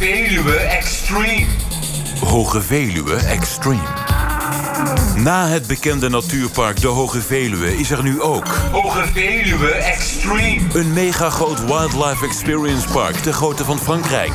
Veluwe Extreme. Hoge Veluwe Extreme. Na het bekende natuurpark De Hoge Veluwe is er nu ook... Hoge Veluwe Extreme. Een mega groot wildlife experience park de grootte van Frankrijk.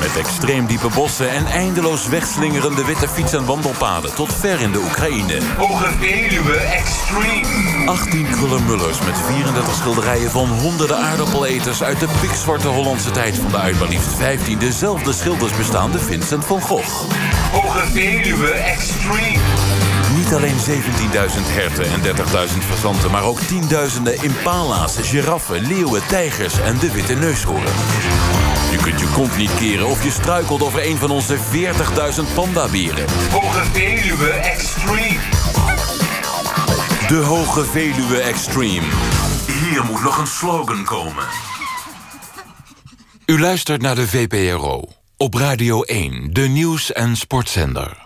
Met extreem diepe bossen en eindeloos wegslingerende witte fiets- en wandelpaden... tot ver in de Oekraïne. Hoge Veluwe Extreme. 18 krullenmullers met 34 schilderijen van honderden aardappeleters... uit de pikzwarte Hollandse tijd van de uit maar liefst 15 dezelfde schilders bestaande Vincent van Gogh. Hoge Veluwe Extreme. Niet alleen 17.000 herten en 30.000 fazanten... maar ook tienduizenden impala's, giraffen, leeuwen, tijgers en de witte neushoorn. Je kunt je kont niet keren of je struikelt over een van onze 40.000 pandaberen. Hoge Veluwe Extreme. De Hoge Veluwe Extreme. Hier moet nog een slogan komen. U luistert naar de VPRO. Op Radio 1, de nieuws- en sportzender.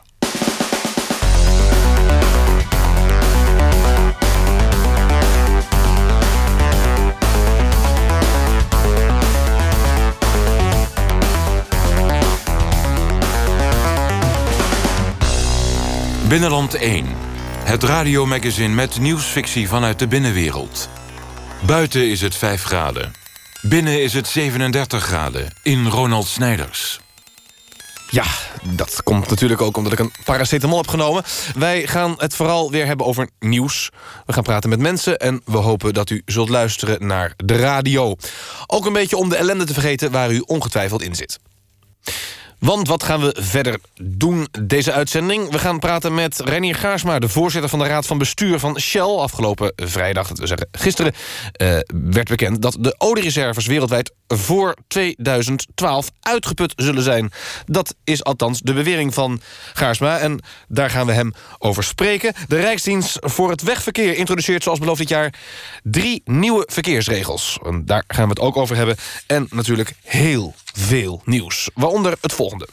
Binnenland 1. Het radiomagazine met nieuwsfictie vanuit de binnenwereld. Buiten is het 5 graden. Binnen is het 37 graden. In Ronald Snijders. Ja, dat komt natuurlijk ook omdat ik een paracetamol heb genomen. Wij gaan het vooral weer hebben over nieuws. We gaan praten met mensen en we hopen dat u zult luisteren naar de radio. Ook een beetje om de ellende te vergeten waar u ongetwijfeld in zit. Want wat gaan we verder doen deze uitzending? We gaan praten met Renier Gaarsma, de voorzitter van de Raad van Bestuur van Shell. Afgelopen vrijdag, we zeggen gisteren, uh, werd bekend... dat de oliereserves wereldwijd voor 2012 uitgeput zullen zijn. Dat is althans de bewering van Gaarsma en daar gaan we hem over spreken. De Rijksdienst voor het Wegverkeer introduceert zoals beloofd dit jaar... drie nieuwe verkeersregels. En daar gaan we het ook over hebben. En natuurlijk heel veel nieuws. Waaronder het volgende.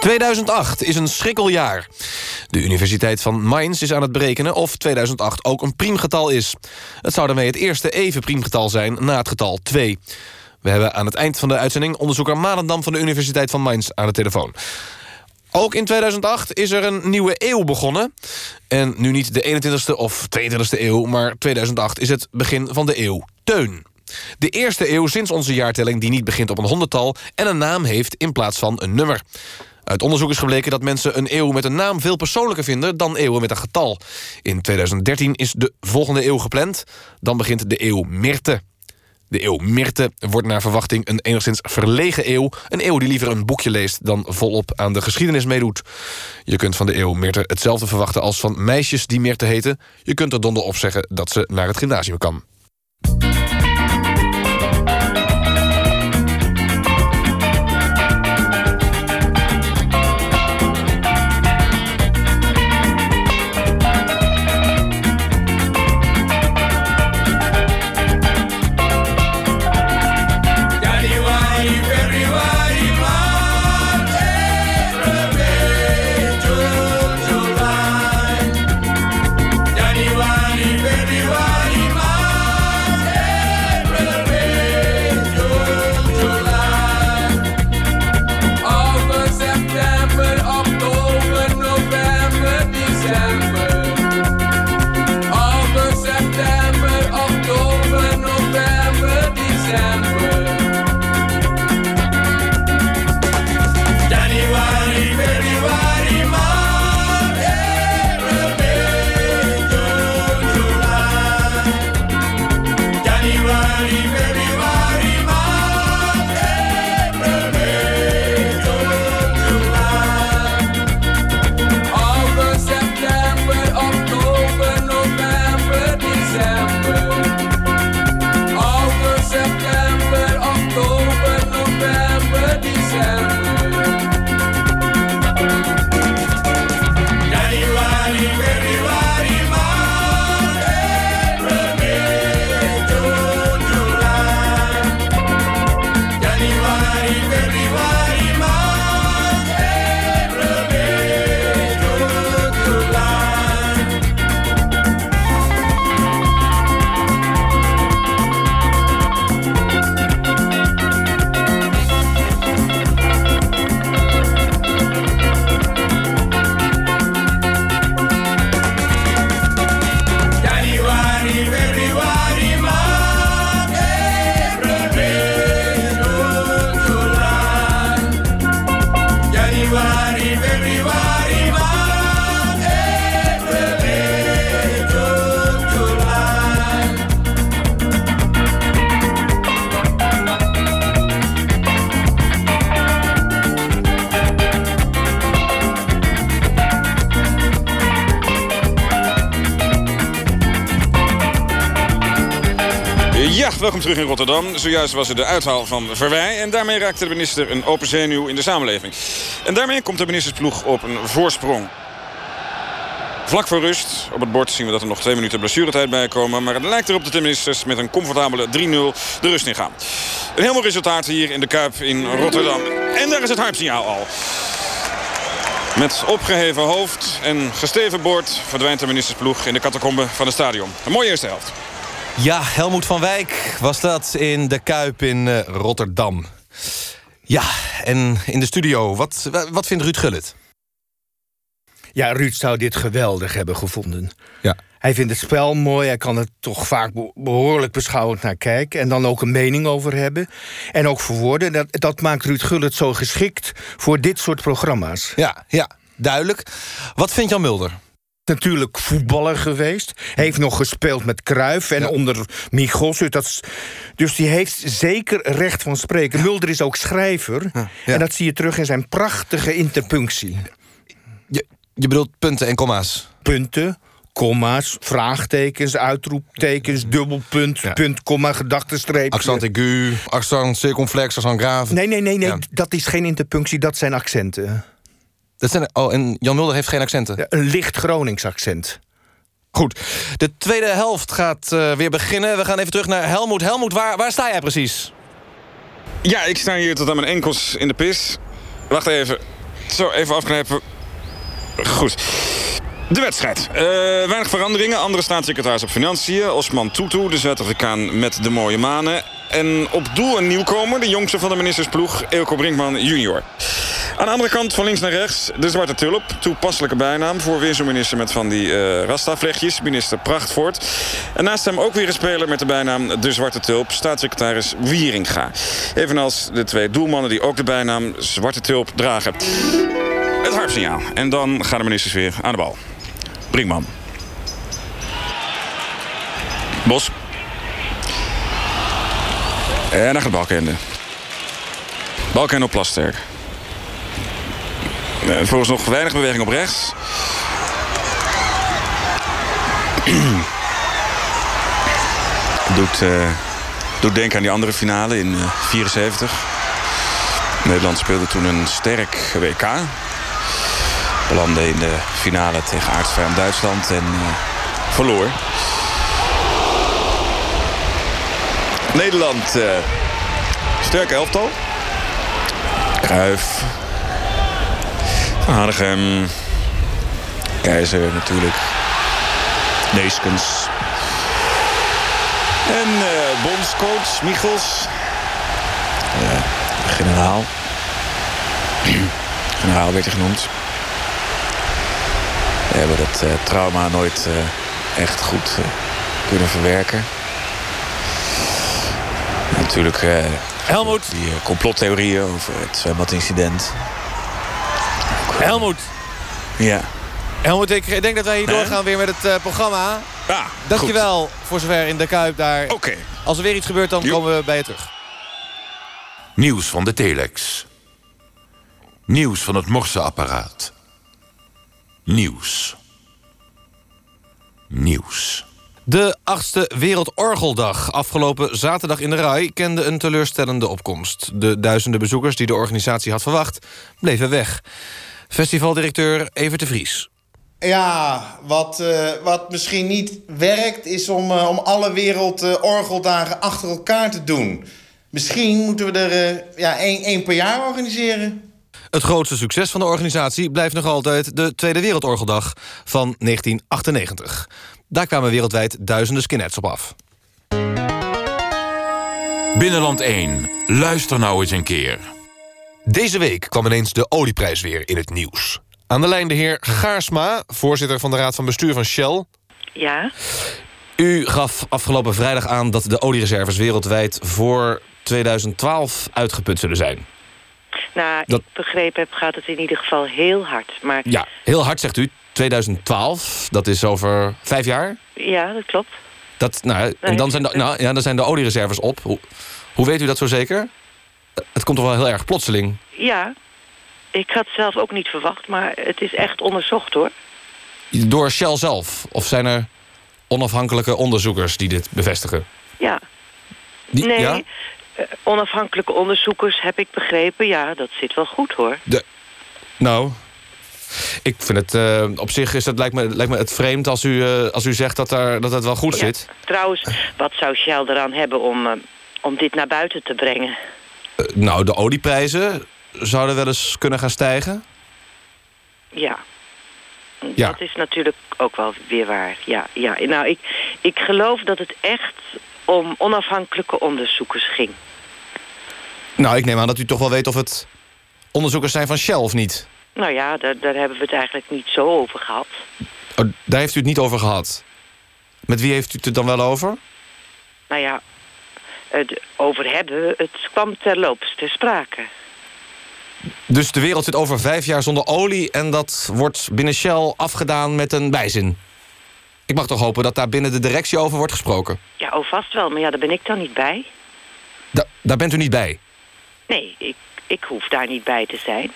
2008 is een schrikkeljaar. De Universiteit van Mainz is aan het berekenen of 2008 ook een priemgetal is. Het zou daarmee het eerste even priemgetal zijn na het getal 2. We hebben aan het eind van de uitzending onderzoeker Malendam van de Universiteit van Mainz aan de telefoon. Ook in 2008 is er een nieuwe eeuw begonnen. En nu niet de 21ste of 22ste eeuw, maar 2008 is het begin van de eeuw Teun. De eerste eeuw sinds onze jaartelling die niet begint op een honderdtal... en een naam heeft in plaats van een nummer. Uit onderzoek is gebleken dat mensen een eeuw met een naam... veel persoonlijker vinden dan eeuwen met een getal. In 2013 is de volgende eeuw gepland. Dan begint de eeuw Mirte. De eeuw Mirte wordt naar verwachting een enigszins verlegen eeuw. Een eeuw die liever een boekje leest dan volop aan de geschiedenis meedoet. Je kunt van de eeuw Mirte hetzelfde verwachten als van meisjes die Mirte heten. Je kunt er donder op zeggen dat ze naar het gymnasium kan. Welkom terug in Rotterdam. Zojuist was er de uithaal van Verwij. En daarmee raakte de minister een open zenuw in de samenleving. En daarmee komt de ministersploeg op een voorsprong. Vlak voor rust, op het bord zien we dat er nog twee minuten blessuretijd bij komen. Maar het lijkt erop dat de ministers met een comfortabele 3-0 de rust ingaan. Een heel mooi resultaat hier in de Kuip in Rotterdam. En daar is het harpsignaal al. Met opgeheven hoofd en gesteven boord verdwijnt de ministersploeg in de catacombe van het stadion. Een mooie eerste helft. Ja, Helmoet van Wijk was dat in de Kuip in uh, Rotterdam. Ja, en in de studio, wat, wat vindt Ruud Gullit? Ja, Ruud zou dit geweldig hebben gevonden. Ja. Hij vindt het spel mooi, hij kan er toch vaak behoorlijk beschouwend naar kijken... en dan ook een mening over hebben. En ook verwoorden. Dat, dat maakt Ruud Gullit zo geschikt voor dit soort programma's. Ja, ja, duidelijk. Wat vindt Jan Mulder? Natuurlijk voetballer geweest. Heeft nog gespeeld met Kruif en onder Michels. Dat dus die heeft zeker recht van spreken. Mulder is ook schrijver. En dat zie je terug in zijn prachtige interpunctie. Je, je bedoelt punten en komma's? Punten, komma's, vraagtekens, uitroeptekens, dubbelpunt, ja. punt, komma, gedachtenstreep. Accent aigu, accent circumflex, accent grave. Nee, nee, nee, nee dat is geen interpunctie, dat zijn accenten. Dat zijn, oh, en Jan Mulder heeft geen accenten? Ja, een licht Gronings accent. Goed, de tweede helft gaat uh, weer beginnen. We gaan even terug naar Helmoet. Helmoet, waar, waar sta jij precies? Ja, ik sta hier tot aan mijn enkels in de pis. Wacht even. Zo, even afknijpen. Goed. De wedstrijd. Uh, weinig veranderingen. Andere staatssecretaris op Financiën. Osman Tutu, de Zuid-Afrikaan met de mooie manen. En op doel een nieuwkomer, de jongste van de ministersploeg, Eelco Brinkman junior. Aan de andere kant, van links naar rechts, de Zwarte Tulp. Toepasselijke bijnaam voor weer zo'n minister met van die uh, rasta-vlechtjes. Minister Prachtvoort. En naast hem ook weer een speler met de bijnaam De Zwarte Tulp. Staatssecretaris Wieringa. Evenals de twee doelmannen die ook de bijnaam Zwarte Tulp dragen. Het harpsignaal. En dan gaan de ministers weer aan de bal. Brinkman. Bos. En dan gaat Balkende. Balkende op Plasterk. Volgens nog weinig beweging op rechts. doet, uh, doet denken aan die andere finale in 1974. Uh, Nederland speelde toen een sterk WK. Belandde in de finale tegen aardsvijand Duitsland en uh, verloor. Nederland, uh, sterke elftal. Kruif. Van. Keizer natuurlijk. Neeskens. En uh, bondscoach Michels. Uh, generaal. generaal werd hij genoemd. We hebben dat uh, trauma nooit echt goed kunnen verwerken. Natuurlijk uh, Helmoet. die uh, complottheorieën over het zwembadincident. Helmoet. Ja. Helmoet, ik denk dat wij hier doorgaan weer met het uh, programma. Ja, Dankjewel goed. voor zover in de Kuip daar. Oké. Okay. Als er weer iets gebeurt, dan jo. komen we bij je terug. Nieuws van de telex. Nieuws van het morseapparaat. Nieuws. Nieuws. De achtste Wereldorgeldag afgelopen zaterdag in de RAI... kende een teleurstellende opkomst. De duizenden bezoekers die de organisatie had verwacht, bleven weg. Festivaldirecteur Evert de Vries. Ja, wat, uh, wat misschien niet werkt... is om, uh, om alle Wereldorgeldagen achter elkaar te doen. Misschien moeten we er uh, ja, één, één per jaar organiseren. Het grootste succes van de organisatie blijft nog altijd... de Tweede Wereldorgeldag van 1998. Daar kwamen wereldwijd duizenden skinheads op af. Binnenland 1. Luister nou eens een keer. Deze week kwam ineens de olieprijs weer in het nieuws. Aan de lijn de heer Gaarsma, voorzitter van de Raad van Bestuur van Shell. Ja. U gaf afgelopen vrijdag aan dat de oliereserves wereldwijd voor 2012 uitgeput zullen zijn. Nou, dat... ik begrepen heb, gaat het in ieder geval heel hard. Maar... Ja, heel hard zegt u. 2012, dat is over vijf jaar? Ja, dat klopt. Dat, nou, en dan zijn, de, nou, ja, dan zijn de oliereserves op. Hoe, hoe weet u dat zo zeker? Het komt toch wel heel erg plotseling? Ja, ik had het zelf ook niet verwacht, maar het is echt onderzocht hoor. Door Shell zelf? Of zijn er onafhankelijke onderzoekers die dit bevestigen? Ja, Die- nee, ja? Eh, onafhankelijke onderzoekers heb ik begrepen. Ja, dat zit wel goed hoor. De, nou, ik vind het... eh, op zich is het, lijkt, me, lijkt me het vreemd als u, eh, als u zegt dat, er, dat het wel goed Ja, zit. Trouwens, wat zou Shell eraan hebben om, om dit naar buiten te brengen? Nou, de olieprijzen zouden wel eens kunnen gaan stijgen. Ja. Ja. Dat is natuurlijk ook wel weer waar. Ja, ja. Nou, ik, ik geloof dat het echt om onafhankelijke onderzoekers ging. Nou, ik neem aan dat u toch wel weet of het onderzoekers zijn van Shell of niet. Nou ja, daar, daar hebben we het eigenlijk niet zo over gehad. Oh, daar heeft u het niet over gehad. Met wie heeft u het dan wel over? Nou ja, het over hebben, het kwam terloops ter sprake. Dus de wereld zit over vijf jaar zonder olie... en dat wordt binnen Shell afgedaan met een bijzin. Ik mag toch hopen dat daar binnen de directie over wordt gesproken. Ja, oh vast wel, maar ja, daar ben ik dan niet bij. Da- daar bent u niet bij. Nee, ik, ik hoef daar niet bij te zijn.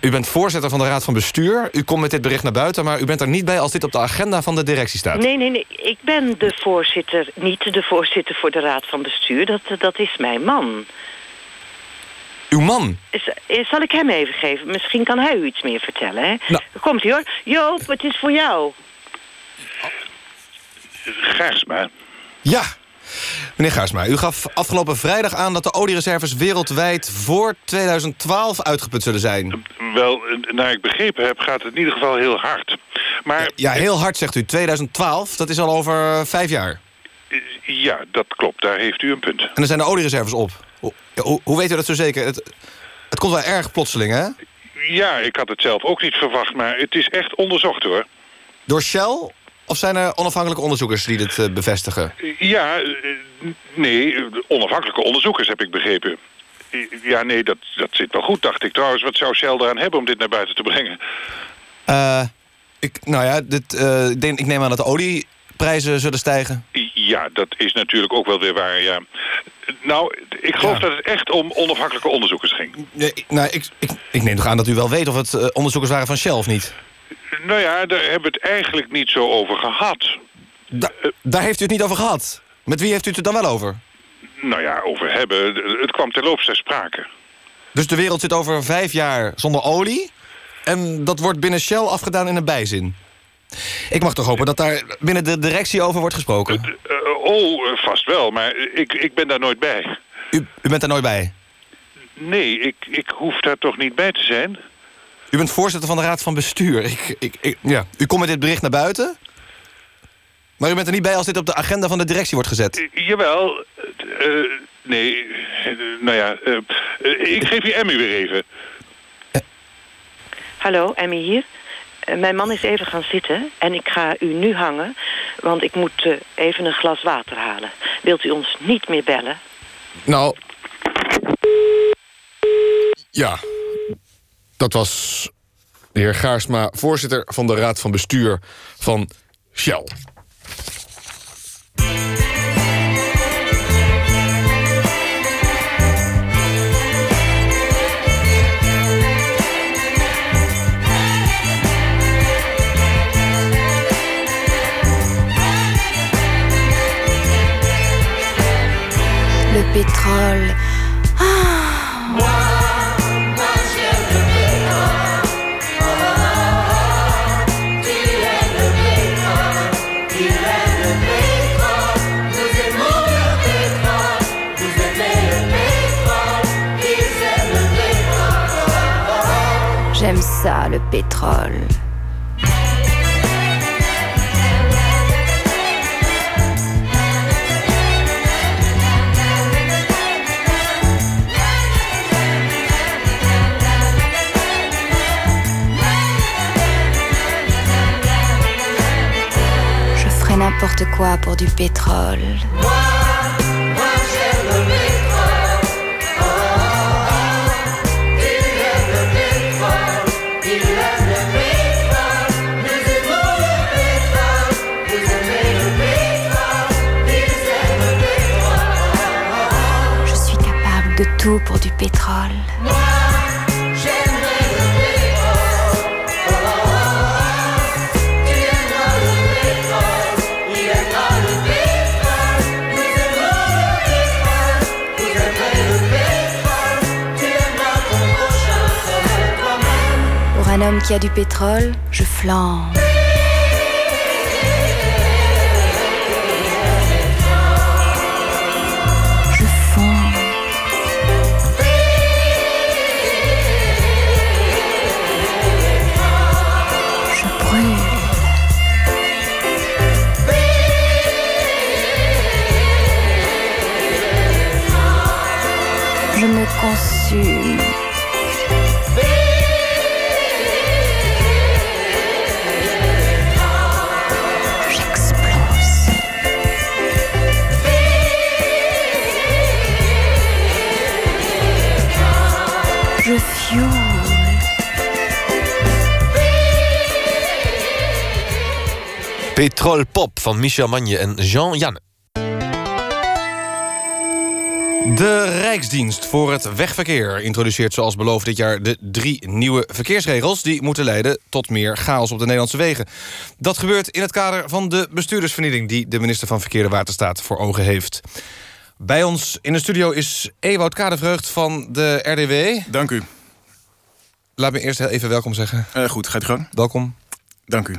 U bent voorzitter van de Raad van Bestuur. U komt met dit bericht naar buiten, maar u bent er niet bij... als dit op de agenda van de directie staat. Nee, nee, nee, ik ben de voorzitter, niet de voorzitter voor de Raad van Bestuur. Dat, dat is mijn man. Uw man. Zal ik hem even geven? Misschien kan hij u iets meer vertellen, hè? Nou. Komt ie hoor. Joop, het is voor jou. Gaarsma. Ja. Meneer Gaarsma, u gaf afgelopen vrijdag aan... dat de oliereserves wereldwijd voor 2012 uitgeput zullen zijn. Wel, naar ik begrepen heb, gaat het in ieder geval heel hard. Maar Ja, heel hard zegt u. 2012, dat is al over vijf jaar. ja, dat klopt. Daar heeft u een punt. En er zijn de oliereserves op. Hoe, hoe, hoe weet u dat zo zeker? Het, het komt wel erg plotseling, hè? Ja, ik had het zelf ook niet verwacht, maar het is echt onderzocht hoor. Door Shell? Of zijn er onafhankelijke onderzoekers die dit eh, bevestigen? Ja, eh, nee, onafhankelijke onderzoekers heb ik begrepen. Ja, nee, dat, dat zit wel goed, dacht ik. Trouwens, wat zou Shell eraan hebben om dit naar buiten te brengen? Eh, ik, nou ja, dit, ik denk- ik neem aan dat de olieprijzen zullen stijgen. Ja, dat is natuurlijk ook wel weer waar, ja. Nou, ik geloof Ja. dat het echt om onafhankelijke onderzoekers ging. Nee, nou, ik, ik, ik neem toch aan dat u wel weet of het onderzoekers waren van Shell of niet. Nou ja, daar hebben we het eigenlijk niet zo over gehad. Da- daar heeft u het niet over gehad. Met wie heeft u het dan wel over? Nou ja, over hebben. Het kwam terloops ter sprake. Dus de wereld zit over vijf jaar zonder olie... en dat wordt binnen Shell afgedaan in een bijzin. Ik mag toch hopen dat daar binnen de directie over wordt gesproken. Eh, oh, eh, vast wel, maar ik, ik ben daar nooit bij. U, u bent er nooit bij. Nee, ik, ik hoef daar toch niet bij te zijn? U bent voorzitter van de Raad van Bestuur. Ik, ik, ik- ja. U komt met dit bericht naar buiten... maar u bent er niet bij als dit op de agenda van de directie wordt gezet. Eh, jawel. eh, eh, nee, nou ja, ik geef je Emmy weer even. Hallo, Emmy hier. Mijn man is even gaan zitten en ik ga u nu hangen... want ik moet eh, even een glas water halen. Wilt u ons niet meer bellen? Nou... Ja, dat was de heer Gaarsma, voorzitter van de Raad van Bestuur van Shell. du pétrole. Moi, moi j'aime le pétrole. Il aime le pétrole. Il aime le pétrole. Nous aimons le pétrole. Vous aimez le pétrole. Ils aiment le pétrole. Je suis capable de tout pour du pétrole. Homme qui a du pétrole, je flambe. Petrol Pop van Michel Manje en Jean Janne. De Rijksdienst voor het Wegverkeer introduceert zoals beloofd dit jaar de drie nieuwe verkeersregels die moeten leiden tot meer chaos op de Nederlandse wegen. Dat gebeurt in het kader van de bestuurdersvernieling die de minister van Verkeer en Waterstaat voor ogen heeft. Bij ons in de studio is Ewout Kadevreugd van de RDW. Dank u. Laat me eerst heel even welkom zeggen. Eh, goed, gaat u gang. Welkom. Dank u.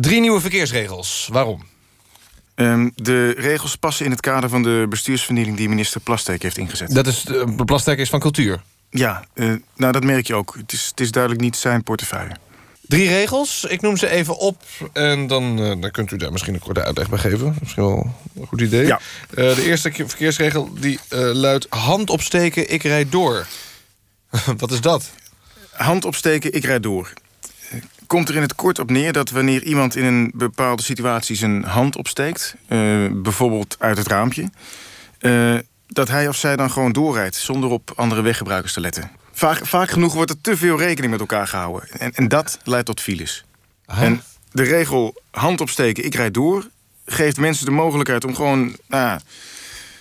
Drie nieuwe verkeersregels. Waarom? Ehm, de regels passen in het kader van de bestuursvernieling... die minister Plasterk heeft ingezet. Dat is, Plasterk is van cultuur. Ja, eh, nou dat merk je ook. Het is, het is duidelijk niet zijn portefeuille. Drie regels, ik noem ze even op. En dan, eh, dan kunt u daar misschien een korte uitleg bij geven. Misschien wel een goed idee. Ja. De eerste verkeersregel die luidt... hand opsteken, ik rijd door. Wat is dat? Hand opsteken, ik rijd door. Komt er in het kort op neer dat wanneer iemand in een bepaalde situatie zijn hand opsteekt... eh, bijvoorbeeld uit het raampje... eh, dat hij of zij dan gewoon doorrijdt zonder op andere weggebruikers te letten. Vaak, vaak genoeg wordt er te veel rekening met elkaar gehouden. En, en dat leidt tot files. En de regel hand opsteken, ik rijd door... geeft mensen de mogelijkheid om gewoon nou, ja,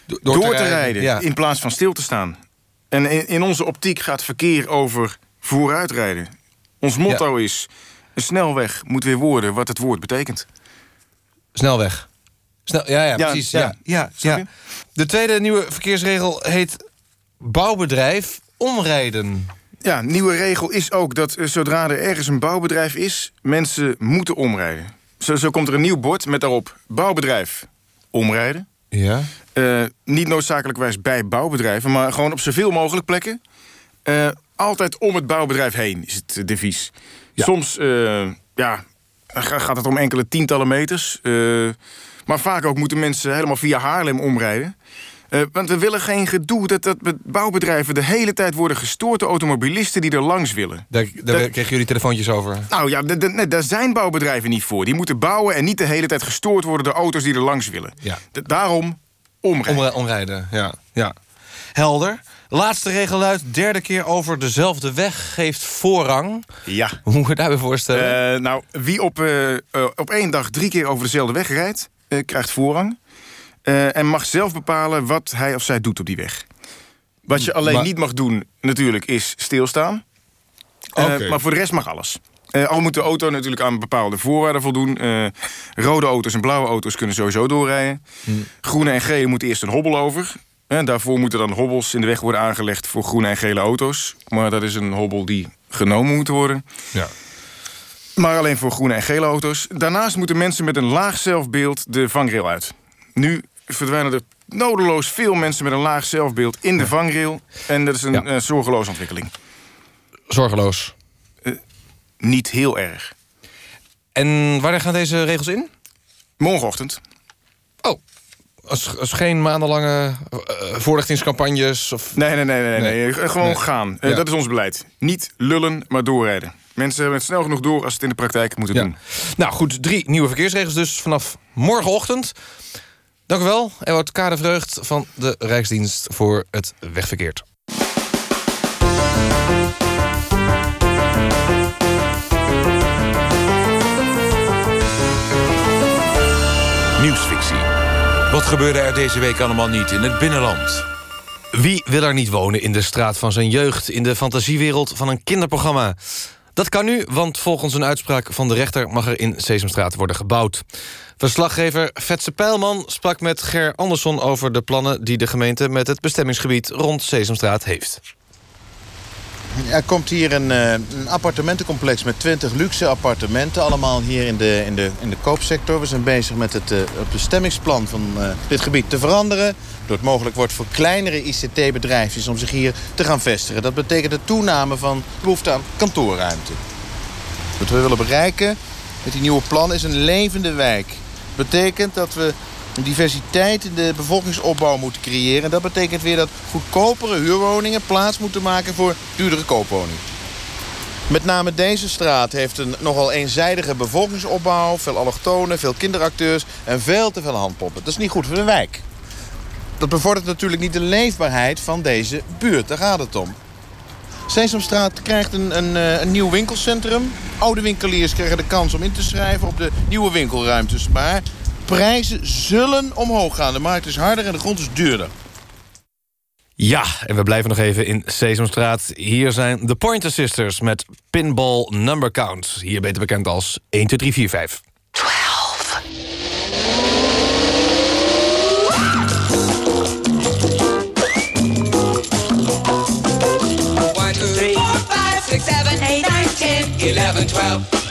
door, te, rijden... ja. in plaats van stil te staan. En in, in onze optiek gaat verkeer over vooruitrijden. Ons motto is... een snelweg moet weer worden wat het woord betekent. Snelweg. Snel, ja, ja, precies. ja. Ja. Ja. De tweede nieuwe verkeersregel heet bouwbedrijf omrijden. Ja, nieuwe regel is ook dat eh, zodra er ergens een bouwbedrijf is... mensen moeten omrijden. Zo, zo komt er een nieuw bord met daarop bouwbedrijf omrijden. Ja. Eh, niet noodzakelijkwijs bij bouwbedrijven, maar gewoon op zoveel mogelijk plekken. Eh, altijd om het bouwbedrijf heen is het eh, Soms eh, ja, ga- gaat het om enkele tientallen meters. eh, maar vaak ook moeten mensen helemaal via Haarlem omrijden. Eh, want we willen geen gedoe dat, dat be- bouwbedrijven de hele tijd worden gestoord door automobilisten die er langs willen. Daar, daar kregen jullie telefoontjes over. Nou ja, nee, daar zijn bouwbedrijven niet voor. Die moeten bouwen en niet de hele tijd gestoord worden door auto's die er langs willen. Ja. Daarom omrijden. Omri- omrijden, ja. ja. Helder. Laatste regel luidt... derde keer over dezelfde weg geeft voorrang. Ja. Hoe moet je daarbij voorstellen? Eh, nou, wie op, eh, eh, op één dag drie keer over dezelfde weg rijdt, krijgt voorrang. En mag zelf bepalen wat hij of zij doet op die weg. Wat je alleen Maar- niet mag doen, natuurlijk, is stilstaan. Oké. Maar voor de rest mag alles. Al moet de auto natuurlijk aan bepaalde voorwaarden voldoen. Rode auto's en blauwe auto's kunnen sowieso doorrijden. Groene en gele moeten eerst een hobbel over. Eh, daarvoor moeten dan hobbels in de weg worden aangelegd voor groene en gele auto's. Maar dat is een hobbel die genomen moet worden. ja. Maar alleen voor groene en gele auto's. Daarnaast moeten mensen met een laag zelfbeeld de vangrail uit. Nu verdwijnen er nodeloos veel mensen met een laag zelfbeeld in de vangrail. En dat is een Ja. eh, zorgeloze ontwikkeling. Zorgeloos. Niet heel erg. En wanneer gaan deze regels in? Morgenochtend. Oh, als, als geen maandenlange eh, voorlichtingscampagnes of... Nee, nee, nee, nee. nee. Nee. Gewoon Nee. gaan. Eh, Ja. Dat is ons beleid. Niet lullen, maar doorrijden. Mensen hebben het snel genoeg door als ze het in de praktijk moeten Ja. doen. Nou goed, drie nieuwe verkeersregels dus vanaf morgenochtend. Dank u wel, Ewout Kadevreugd van de Rijksdienst voor het Wegverkeer. Wat gebeurde er deze week allemaal niet in het binnenland? Wie wil er niet wonen in de straat van zijn jeugd... in de fantasiewereld van een kinderprogramma? Dat kan nu, want volgens een uitspraak van de rechter... mag er in Sesamstraat worden gebouwd. Verslaggever Vetse Pijlman sprak met Ger Andersson... over de plannen die de gemeente met het bestemmingsgebied rond Sesamstraat heeft. Er komt hier een, eh, een appartementencomplex met 20 luxe appartementen. Allemaal hier in de, in de, in de koopsector. We zijn bezig met het, eh, het bestemmingsplan van eh, dit gebied te veranderen. Door het mogelijk wordt voor kleinere ICT-bedrijfjes om zich hier te gaan vestigen. Dat betekent de toename van behoefte aan kantoorruimte. Wat we willen bereiken met die nieuwe plan is een levende wijk. betekent dat we diversiteit in de bevolkingsopbauw moeten creëren. Dat betekent weer dat goedkopere huurwoningen plaats moeten maken voor duurdere koopwoningen. Met name deze straat heeft een nogal eenzijdige bevolkingsopbouw... veel allochtonen, veel kinderacteurs en veel te veel handpoppen. Dat is niet goed voor de wijk. Dat bevordert natuurlijk niet de leefbaarheid van deze buurt. Daar gaat het om. Sesamstraat krijgt een, een, eh, een nieuw winkelcentrum. Oude winkeliers krijgen de kans om in te schrijven op de nieuwe winkelruimtes. Maar prijzen zullen omhoog gaan. De markt is harder en de grond is duurder. Ja, en we blijven nog even in Sesamstraat. Hier zijn de Pointer Sisters met Pinball Number Count. Hier beter bekend als 1, 2, 3, 4, 5. 1, 2, 3, 4, 5, 6, 7, 8, 9, 10, 11, 12.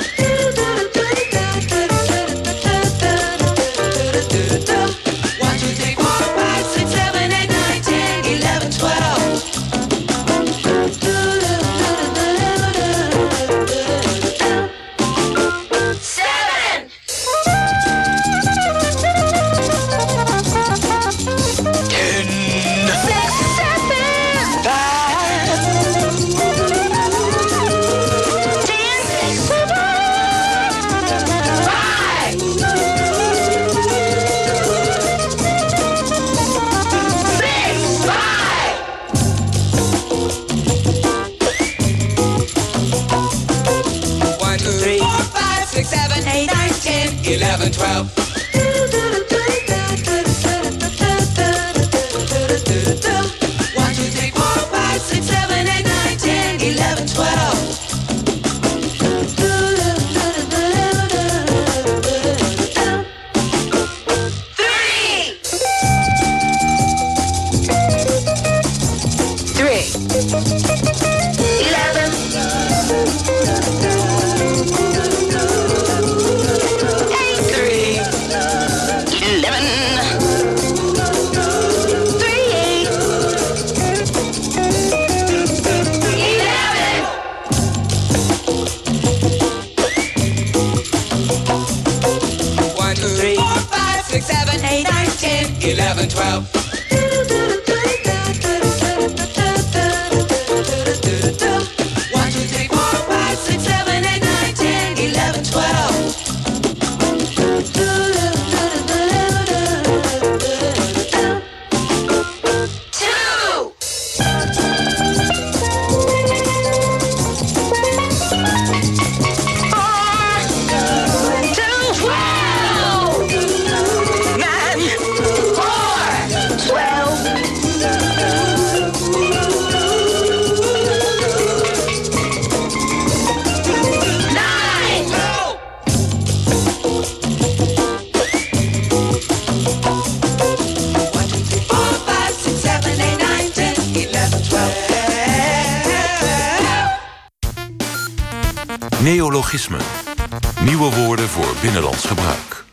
Nieuwe woorden voor binnenlands gebruik.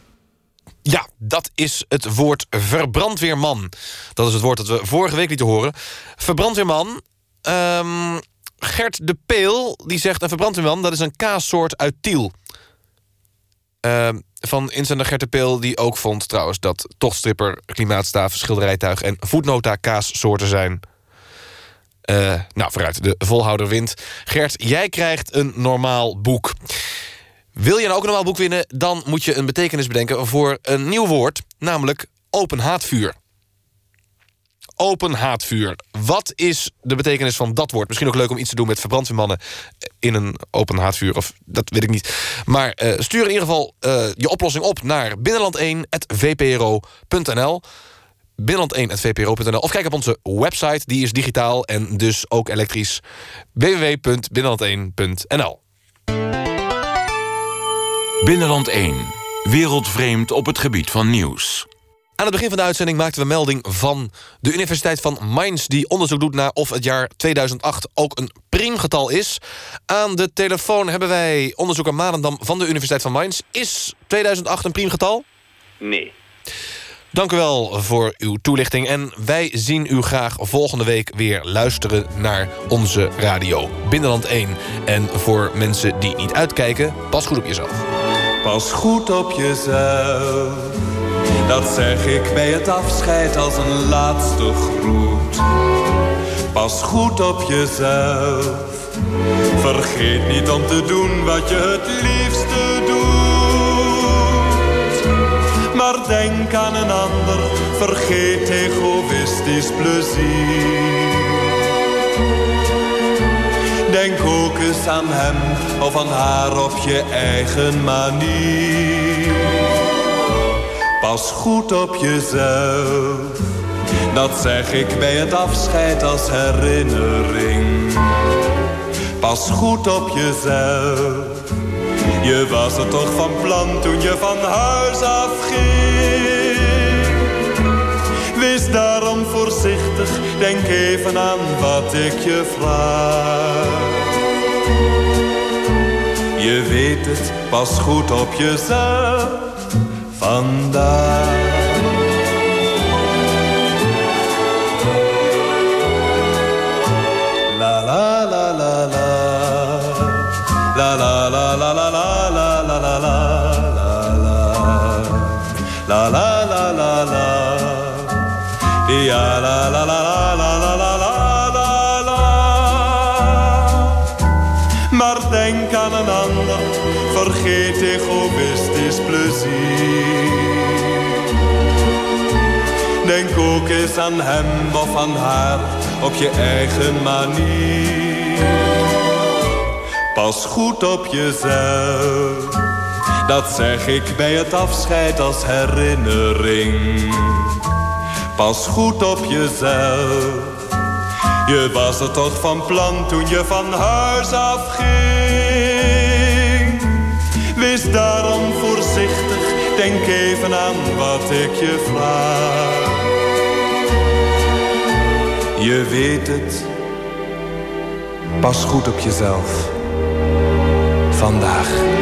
Ja, dat is het woord verbrandweerman. Dat is het woord dat we vorige week lieten horen. Verbrandweerman. ehm, Gert de Peel die zegt een verbrandweerman... dat is een kaassoort uit Tiel. Ehm, van inzender Gert de Peel die ook vond trouwens... dat tochtstripper, klimaatstaaf, schilderijtuig en voetnota kaassoorten zijn. Eh, nou, vooruit, de volhouder wint. Gert, jij krijgt een normaal boek. Wil je nou ook een normaal boek winnen... dan moet je een betekenis bedenken voor een nieuw woord... namelijk open haatvuur. Open haatvuur. Wat is de betekenis van dat woord? Misschien ook leuk om iets te doen met verbrandweermannen... in een open haatvuur, of dat weet ik niet. Maar eh, stuur in ieder geval eh, je oplossing op naar binnenland1.vpro.nl binnenland1.vpro.nl of kijk op onze website, die is digitaal en dus ook elektrisch. www.binnenland1.nl Binnenland 1. Wereldvreemd op het gebied van nieuws. Aan het begin van de uitzending maakten we melding van de Universiteit van Mainz... die onderzoek doet naar of het jaar 2008 ook een priemgetal is. Aan de telefoon hebben wij onderzoeker Manendam van de Universiteit van Mainz. Is 2008 een priemgetal? Nee. Dank u wel voor uw toelichting. En wij zien u graag volgende week weer luisteren naar onze radio. Binnenland 1. En voor mensen die niet uitkijken, pas goed op jezelf. Pas goed op jezelf. Dat zeg ik bij het afscheid als een laatste groet. Pas goed op jezelf. Vergeet niet om te doen wat je het liefste Maar denk aan een ander, vergeet egoïstisch plezier. Denk ook eens aan hem of aan haar op je eigen manier. Pas goed op jezelf, dat zeg ik bij het afscheid als herinnering. Pas goed op jezelf, je was er toch van plan toen je van huis afging. Wees daarom voorzichtig, denk even aan wat ik je vraag. Je weet het, pas goed op jezelf vandaag. La la la la la Ja la la la la la la la la la Maar denk aan een ander, vergeet egoïstisch plezier. Denk ook eens aan hem of aan haar op je eigen manier. Pas goed op jezelf, dat zeg ik bij het afscheid als herinnering. Pas goed op jezelf, je was er toch van plan toen je van huis afging. Wees daarom voorzichtig, denk even aan wat ik je vraag. Je weet het, pas goed op jezelf. Vandaag.